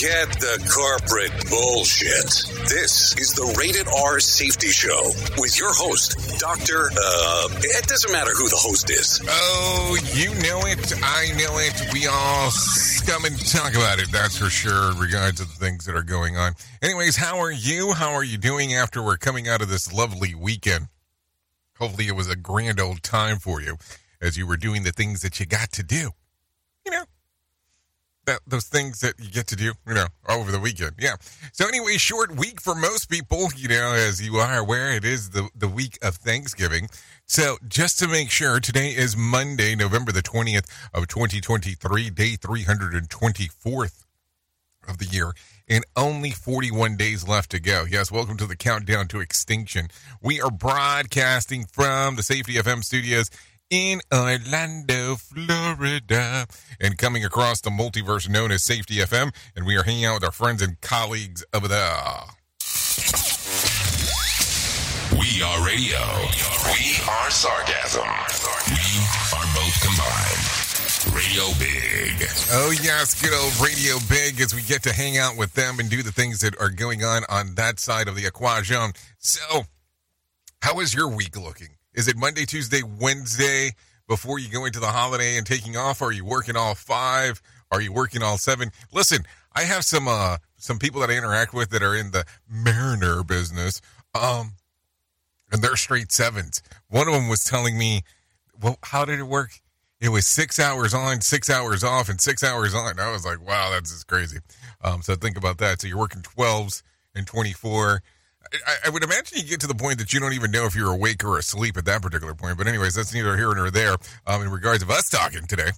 Forget the corporate bullshit. This is the Rated R Safety Show with your host, Dr. Uh, it doesn't matter who the host is. Oh, you know it. I know it. We all come and talk about it, that's for sure, in regards to the things that are going on. Anyways, how are you? How are you doing after we're coming out of this lovely weekend? Hopefully, it was a grand old time for you as you were doing the things that you got to do. That those things that you get to do, you know, over the weekend. Yeah. So anyway, short week for most people, you know, as you are aware, it is the the week of Thanksgiving. So just to make sure, today is Monday, November the 20th of 2023, day 324th of the year and only 41 days left to go. Yes, welcome to the countdown to extinction. We are broadcasting from the Safety FM studios in Orlando, Florida, and coming across the multiverse known as Safety FM. And we are hanging out with our friends and colleagues over there. We are radio. We are sarcasm. We are both combined. Radio Big. Oh, yes, good old Radio Big as we get to hang out with them and do the things that are going on on that side of the equation. So, how is your week looking? Is it Monday, Tuesday, Wednesday before you go into the holiday and taking off? Are you working all five? Are you working all seven? Listen, I have some uh some people that I interact with that are in the mariner business. Um and they're straight sevens. One of them was telling me, well, how did it work? It was six hours on, six hours off, and six hours on. I was like, wow, that's just crazy. Um, so think about that. So you're working 12s and 24 I, I, would imagine you get to the point that you don't even know if you're awake or asleep at that particular point. But, anyways, that's neither here nor there um, in regards of us talking today.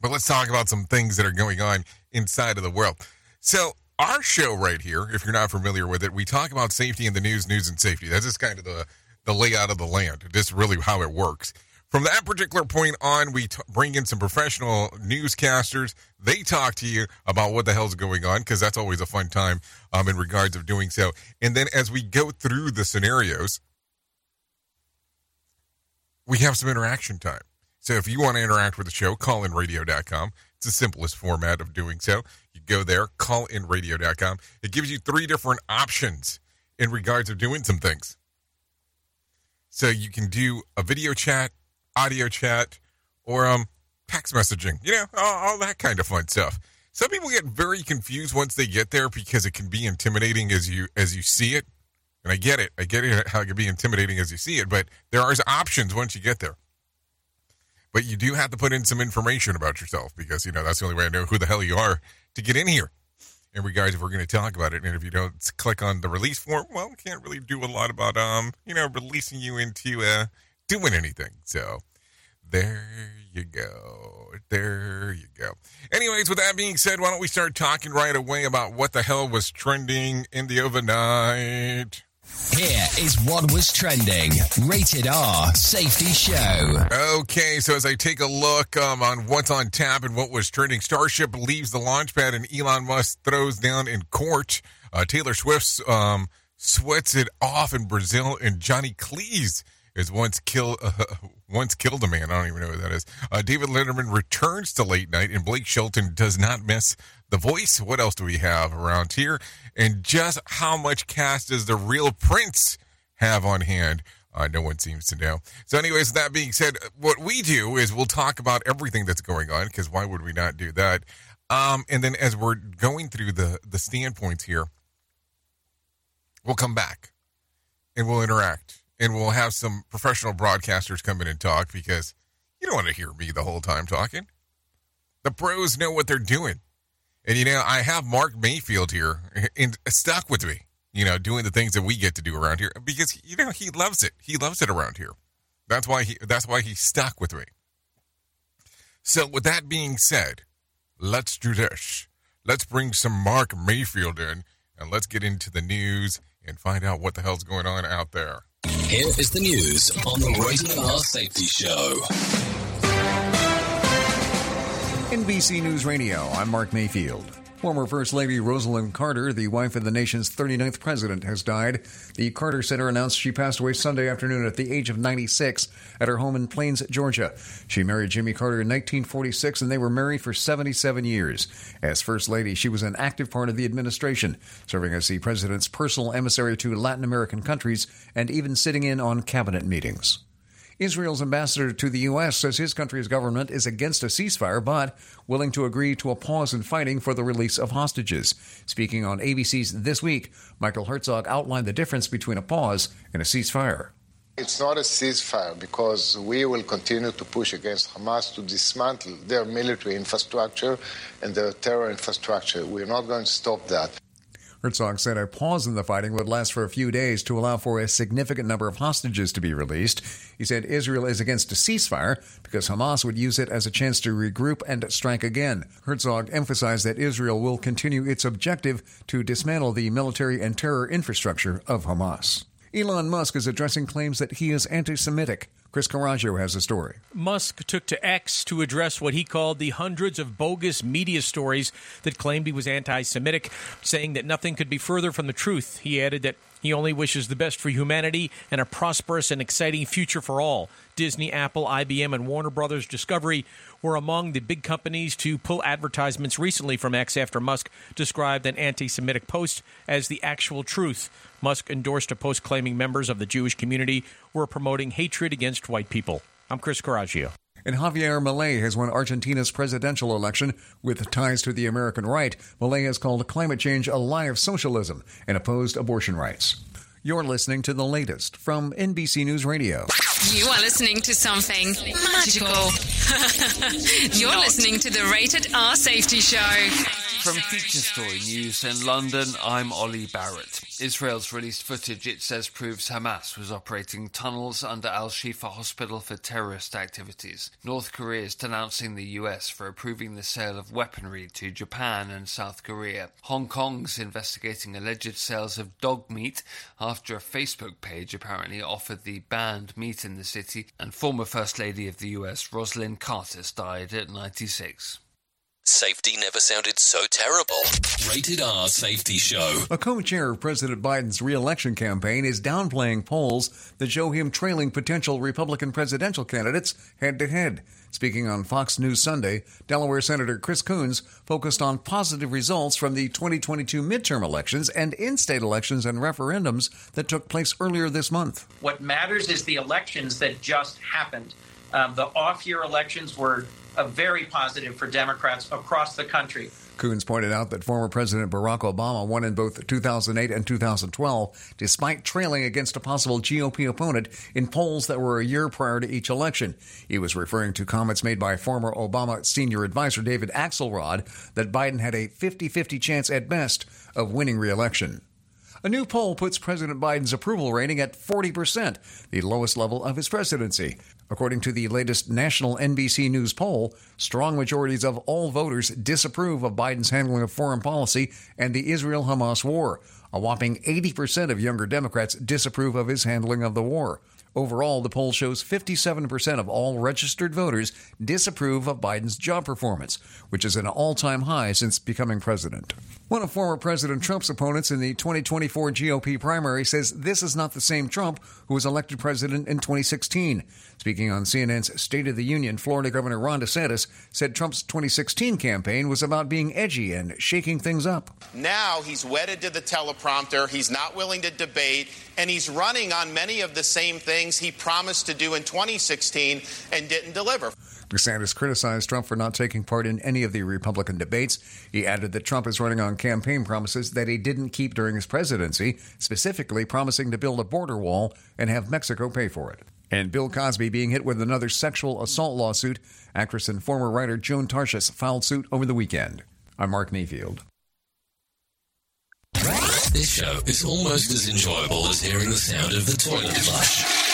But let's talk about some things that are going on inside of the world. So, our show right here, if you're not familiar with it, we talk about safety in the news, news and safety. That's just kind of the, the layout of the land. Just really how it works. From that particular point on, we t- bring in some professional newscasters. They talk to you about what the hell's going on because that's always a fun time um, in regards of doing so. And then as we go through the scenarios, we have some interaction time. So if you want to interact with the show, callinradio.com. It's the simplest format of doing so. You go there, callinradio.com. It gives you three different options in regards of doing some things. So you can do a video chat, audio chat, or um, text messaging. You know, all, all that kind of fun stuff. Some people get very confused once they get there because it can be intimidating as you as you see it. And I get it. I get it how it can be intimidating as you see it, but there are options once you get there. But you do have to put in some information about yourself because, you know, that's the only way I know who the hell you are to get in here. in regards if we're going to talk about it. And if you don't click on the release form, well, we can't really do a lot about um, you know, releasing you into uh doing anything. So there you go. There you go. Anyways, with that being said, why don't we start talking right away about what the hell was trending in the overnight? Here is what was trending. Rated R Safety Show. Okay, so as I take a look um, on what's on tap and what was trending, Starship leaves the launch pad and Elon Musk throws down in court. Uh, Taylor Swift um, sweats it off in Brazil, and Johnny Cleese is once killed uh, once killed a man. I don't even know who that is. Uh, David Letterman returns to late night, and Blake Shelton does not miss the voice. What else do we have around here? And just how much cast does the real Prince have on hand? Uh, no one seems to know. So, anyways, that being said, what we do is we'll talk about everything that's going on because why would we not do that? Um, and then as we're going through the the standpoints here, we'll come back and we'll interact and we'll have some professional broadcasters come in and talk because you don't want to hear me the whole time talking. The pros know what they're doing. And, you know, I have Mark Mayfield here and stuck with me, you know, doing the things that we get to do around here because, you know, he loves it. He loves it around here. That's why he, that's why he's stuck with me. So with that being said, let's do this. Let's bring some Mark Mayfield in and let's get into the news and find out what the hell's going on out there. Here is the news on the Rated R Safety Show. NBC News Radio, I'm Mark Mayfield. Former First Lady Rosalynn Carter, the wife of the nation's 39th president, has died. The Carter Center announced she passed away Sunday afternoon at the age of 96 at her home in Plains, Georgia. She married Jimmy Carter in 1946 and they were married for 77 years. As First Lady, she was an active part of the administration, serving as the president's personal emissary to Latin American countries and even sitting in on cabinet meetings. Israel's ambassador to the U.S. says his country's government is against a ceasefire, but willing to agree to a pause in fighting for the release of hostages. Speaking on ABC's This Week, Michael Herzog outlined the difference between a pause and a ceasefire. It's not a ceasefire because we will continue to push against Hamas to dismantle their military infrastructure and their terror infrastructure. We're not going to stop that. Herzog said a pause in the fighting would last for a few days to allow for a significant number of hostages to be released. He said Israel is against a ceasefire because Hamas would use it as a chance to regroup and strike again. Herzog emphasized that Israel will continue its objective to dismantle the military and terror infrastructure of Hamas. Elon Musk is addressing claims that he is anti Semitic. Chris Caraggio has a story. Musk took to X to address what he called the hundreds of bogus media stories that claimed he was anti Semitic, saying that nothing could be further from the truth. He added that he only wishes the best for humanity and a prosperous and exciting future for all. Disney, Apple, IBM, and Warner Brothers Discovery were among the big companies to pull advertisements recently from X after Musk described an anti Semitic post as the actual truth. Musk endorsed a post claiming members of the Jewish community were promoting hatred against white people. I'm Chris Caraggio. And Javier Milei has won Argentina's presidential election with ties to the American right. Milei has called climate change a lie of socialism and opposed abortion rights. You're listening to the latest from NBC News Radio. You are listening to something magical. You're Not. listening to the Rated R Safety Show. From Feature Story News in London, I'm Ollie Barrett. Israel's released footage it says proves Hamas was operating tunnels under Al Shifa Hospital for terrorist activities. North Korea is denouncing the US for approving the sale of weaponry to Japan and South Korea. Hong Kong's investigating alleged sales of dog meat after a Facebook page apparently offered the banned meat in the city, and former First Lady of the US, Rosalynn Carter, died at 96. Safety never sounded so terrible. Rated R Safety Show. A co chair of President Biden's reelection campaign is downplaying polls that show him trailing potential Republican presidential candidates head to head. Speaking on Fox News Sunday, Delaware Senator Chris Coons focused on positive results from the 2022 midterm elections and in state elections and referendums that took place earlier this month. What matters is the elections that just happened. Um, the off year elections were very positive for Democrats across the country. Coons pointed out that former President Barack Obama won in both 2008 and 2012, despite trailing against a possible GOP opponent in polls that were a year prior to each election. He was referring to comments made by former Obama senior advisor David Axelrod that Biden had a 50 50 chance at best of winning re election. A new poll puts President Biden's approval rating at 40%, the lowest level of his presidency. According to the latest national NBC News poll, strong majorities of all voters disapprove of Biden's handling of foreign policy and the Israel Hamas war. A whopping 80% of younger Democrats disapprove of his handling of the war. Overall, the poll shows 57% of all registered voters disapprove of Biden's job performance, which is an all time high since becoming president. One of former President Trump's opponents in the 2024 GOP primary says this is not the same Trump who was elected president in 2016. Speaking on CNN's State of the Union, Florida Governor Ron DeSantis said Trump's 2016 campaign was about being edgy and shaking things up. Now he's wedded to the teleprompter, he's not willing to debate, and he's running on many of the same things he promised to do in 2016 and didn't deliver. DeSantis criticized Trump for not taking part in any of the Republican debates. He added that Trump is running on campaign promises that he didn't keep during his presidency, specifically promising to build a border wall and have Mexico pay for it. And Bill Cosby being hit with another sexual assault lawsuit. Actress and former writer Joan Tarshis filed suit over the weekend. I'm Mark Mayfield. This show is almost as enjoyable as hearing the sound of the toilet flush.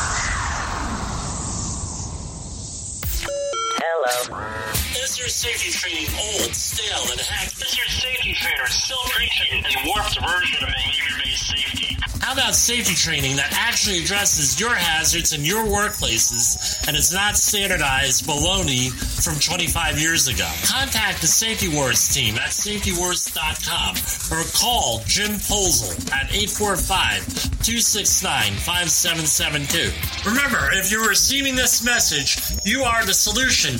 Is your safety training old, stale, and hacked? Is your safety trainer still preaching a warped version of behavior-based safety? How about safety training that actually addresses your hazards in your workplaces and is not standardized baloney from 25 years ago? Contact the Safety Wars team at safetywars.com or call Jim Posel at 845-269-5772. Remember, if you're receiving this message, you are the solution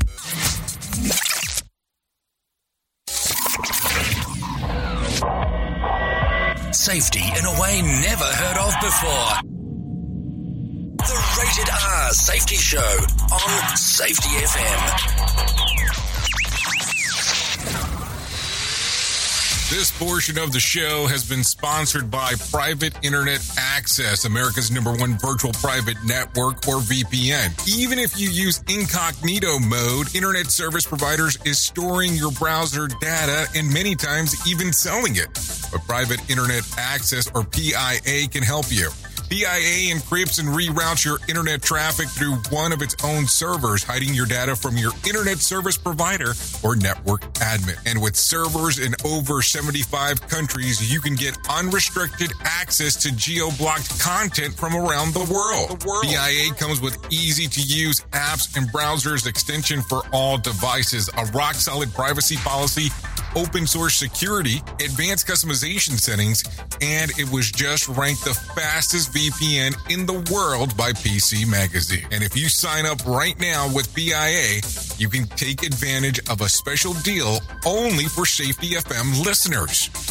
Safety in a way never heard of before. The Rated R Safety Show on Safety FM. This portion of the show has been sponsored by Private Internet Access, America's number one virtual private network or VPN. Even if you use incognito mode, internet service providers is storing your browser data and many times even selling it. But Private Internet Access or PIA can help you. PIA encrypts and reroutes your internet traffic through one of its own servers, hiding your data from your internet service provider or network admin. And with servers in over 75 countries, you can get unrestricted access to geo-blocked content from around the world. PIA comes with easy to use apps and browsers extension for all devices, a rock solid privacy policy, open source security, advanced customization settings, and it was just ranked the fastest VPN in the world by PC Magazine. And if you sign up right now with PIA, you can take advantage of a special deal only for Safety FM listeners.